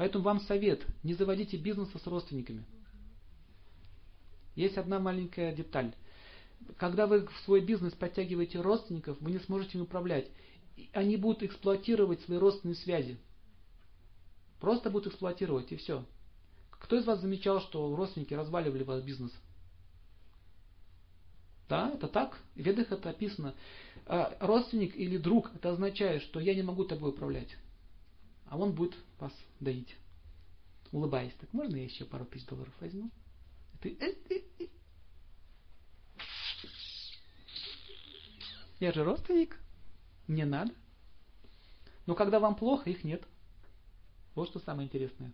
Поэтому вам совет, не заводите бизнеса с родственниками. Есть одна маленькая деталь. Когда вы в свой бизнес подтягиваете родственников, вы не сможете им управлять. Они будут эксплуатировать свои родственные связи. Просто будут эксплуатировать и все. Кто из вас замечал, что родственники разваливали ваш бизнес? Да, это так. В ведах это описано. А родственник или друг, это означает, что я не могу тобой управлять. А он будет вас доить. Улыбаясь. Так можно я еще пару тысяч долларов возьму? Ты, э, э, э. Я же родственник. Не надо. Но когда вам плохо, их нет. Вот что самое интересное.